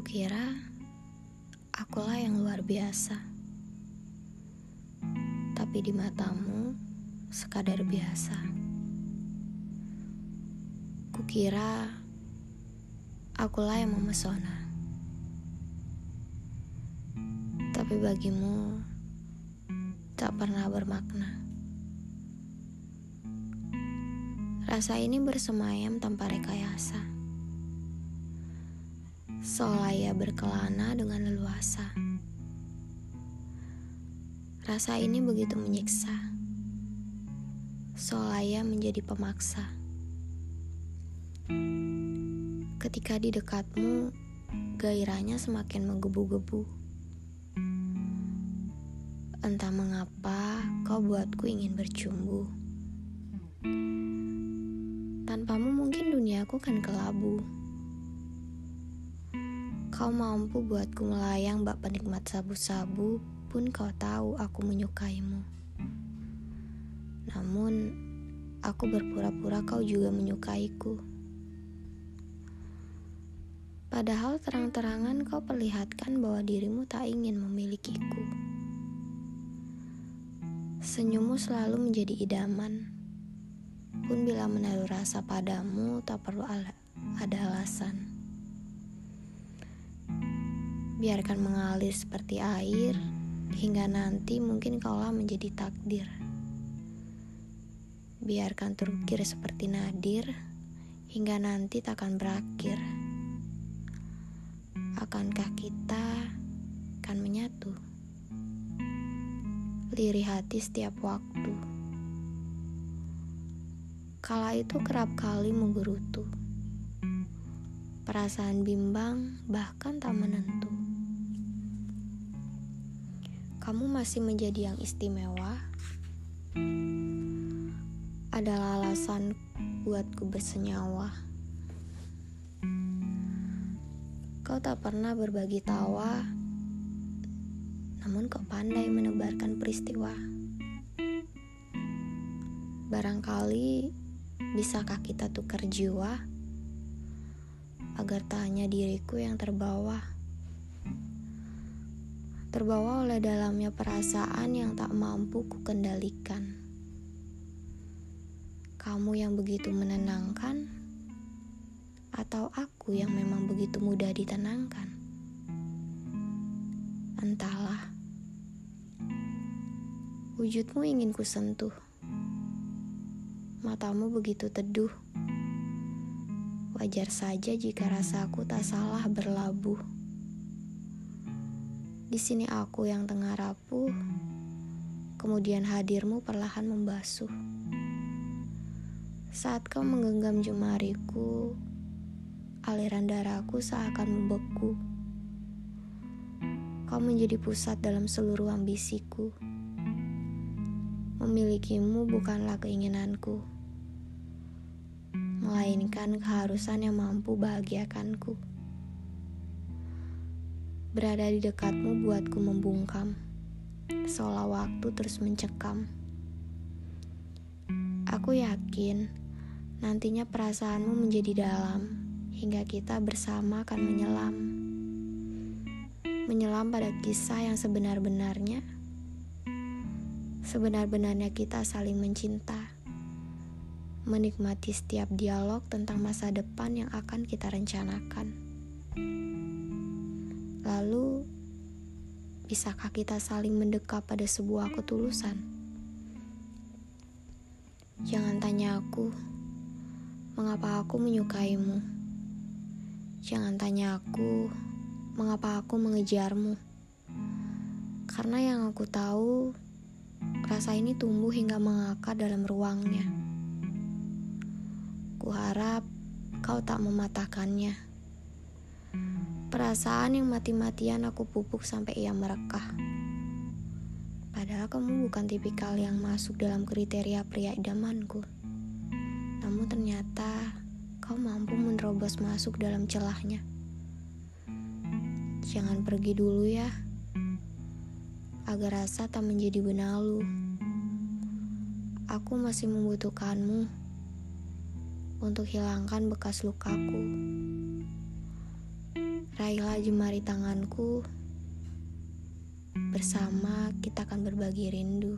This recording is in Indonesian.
Kukira akulah yang luar biasa, tapi di matamu sekadar biasa. Kukira akulah yang memesona, tapi bagimu tak pernah bermakna. Rasa ini bersemayam tanpa rekayasa seolah ia berkelana dengan leluasa. Rasa ini begitu menyiksa, seolah ia menjadi pemaksa. Ketika di dekatmu, gairahnya semakin menggebu-gebu. Entah mengapa kau buatku ingin bercumbu. Tanpamu mungkin duniaku kan kelabu. Kau mampu buatku melayang bak penikmat sabu-sabu pun kau tahu aku menyukaimu. Namun, aku berpura-pura kau juga menyukaiku. Padahal terang-terangan kau perlihatkan bahwa dirimu tak ingin memilikiku. Senyummu selalu menjadi idaman. Pun bila menaruh rasa padamu tak perlu ada alasan biarkan mengalir seperti air hingga nanti mungkin kaulah menjadi takdir. Biarkan terukir seperti nadir hingga nanti takkan berakhir. Akankah kita akan menyatu? Lirih hati setiap waktu. Kala itu kerap kali menggerutu. Perasaan bimbang bahkan tak menentu kamu masih menjadi yang istimewa adalah alasan buatku bersenyawa. Kau tak pernah berbagi tawa, namun kau pandai menebarkan peristiwa. Barangkali bisakah kita tukar jiwa agar tak hanya diriku yang terbawa terbawa oleh dalamnya perasaan yang tak mampu kukendalikan. Kamu yang begitu menenangkan, atau aku yang memang begitu mudah ditenangkan? Entahlah, wujudmu ingin kusentuh, matamu begitu teduh. Wajar saja jika rasaku tak salah berlabuh. Di sini aku yang tengah rapuh, kemudian hadirmu perlahan membasuh. Saat kau menggenggam jemariku, aliran darahku seakan membeku. Kau menjadi pusat dalam seluruh ambisiku. Memilikimu bukanlah keinginanku, melainkan keharusan yang mampu bahagiakanku. Berada di dekatmu buatku membungkam, seolah waktu terus mencekam. Aku yakin nantinya perasaanmu menjadi dalam hingga kita bersama akan menyelam. Menyelam pada kisah yang sebenar-benarnya. Sebenar-benarnya kita saling mencinta. Menikmati setiap dialog tentang masa depan yang akan kita rencanakan. Lalu, bisakah kita saling mendekat pada sebuah ketulusan? Jangan tanya aku, mengapa aku menyukaimu. Jangan tanya aku, mengapa aku mengejarmu. Karena yang aku tahu, rasa ini tumbuh hingga mengakar dalam ruangnya. Kuharap kau tak mematahkannya. Perasaan yang mati-matian aku pupuk sampai ia merekah. Padahal kamu bukan tipikal yang masuk dalam kriteria pria idamanku. Namun ternyata kau mampu menerobos masuk dalam celahnya. Jangan pergi dulu ya, agar rasa tak menjadi benalu. Aku masih membutuhkanmu untuk hilangkan bekas lukaku. Raihlah jemari tanganku. Bersama kita akan berbagi rindu.